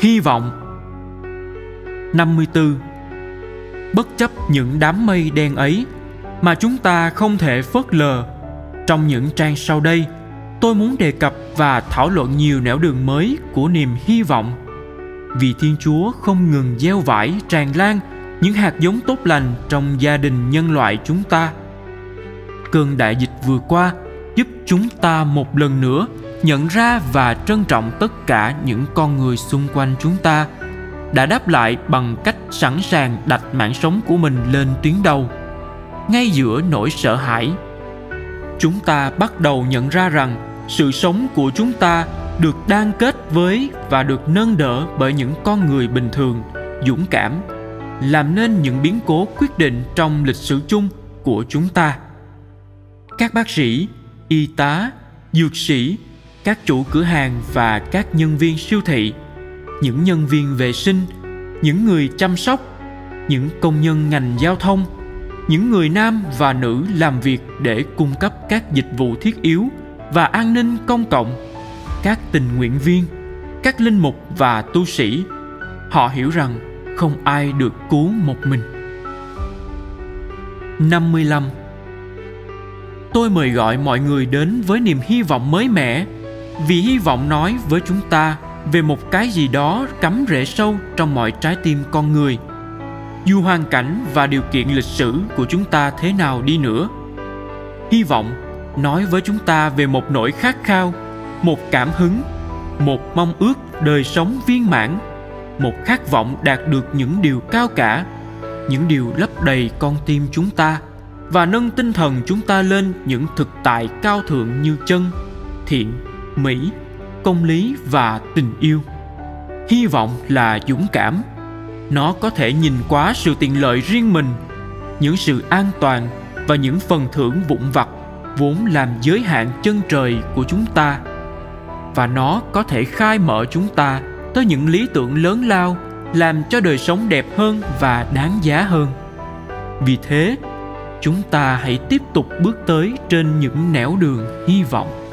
hy vọng. 54 bất chấp những đám mây đen ấy mà chúng ta không thể phớt lờ, trong những trang sau đây, tôi muốn đề cập và thảo luận nhiều nẻo đường mới của niềm hy vọng. Vì thiên chúa không ngừng gieo vải, tràn lan những hạt giống tốt lành trong gia đình nhân loại chúng ta. Cơn đại dịch vừa qua giúp chúng ta một lần nữa nhận ra và trân trọng tất cả những con người xung quanh chúng ta, đã đáp lại bằng cách sẵn sàng đặt mạng sống của mình lên tuyến đầu. Ngay giữa nỗi sợ hãi, chúng ta bắt đầu nhận ra rằng sự sống của chúng ta được đan kết với và được nâng đỡ bởi những con người bình thường, dũng cảm, làm nên những biến cố quyết định trong lịch sử chung của chúng ta. Các bác sĩ, y tá, dược sĩ các chủ cửa hàng và các nhân viên siêu thị, những nhân viên vệ sinh, những người chăm sóc, những công nhân ngành giao thông, những người nam và nữ làm việc để cung cấp các dịch vụ thiết yếu và an ninh công cộng. Các tình nguyện viên, các linh mục và tu sĩ, họ hiểu rằng không ai được cứu một mình. 55 Tôi mời gọi mọi người đến với niềm hy vọng mới mẻ vì hy vọng nói với chúng ta về một cái gì đó cắm rễ sâu trong mọi trái tim con người. Dù hoàn cảnh và điều kiện lịch sử của chúng ta thế nào đi nữa, hy vọng nói với chúng ta về một nỗi khát khao, một cảm hứng, một mong ước đời sống viên mãn, một khát vọng đạt được những điều cao cả, những điều lấp đầy con tim chúng ta và nâng tinh thần chúng ta lên những thực tại cao thượng như chân, thiện mỹ, công lý và tình yêu. Hy vọng là dũng cảm. Nó có thể nhìn quá sự tiện lợi riêng mình, những sự an toàn và những phần thưởng vụn vặt vốn làm giới hạn chân trời của chúng ta. Và nó có thể khai mở chúng ta tới những lý tưởng lớn lao, làm cho đời sống đẹp hơn và đáng giá hơn. Vì thế, chúng ta hãy tiếp tục bước tới trên những nẻo đường hy vọng.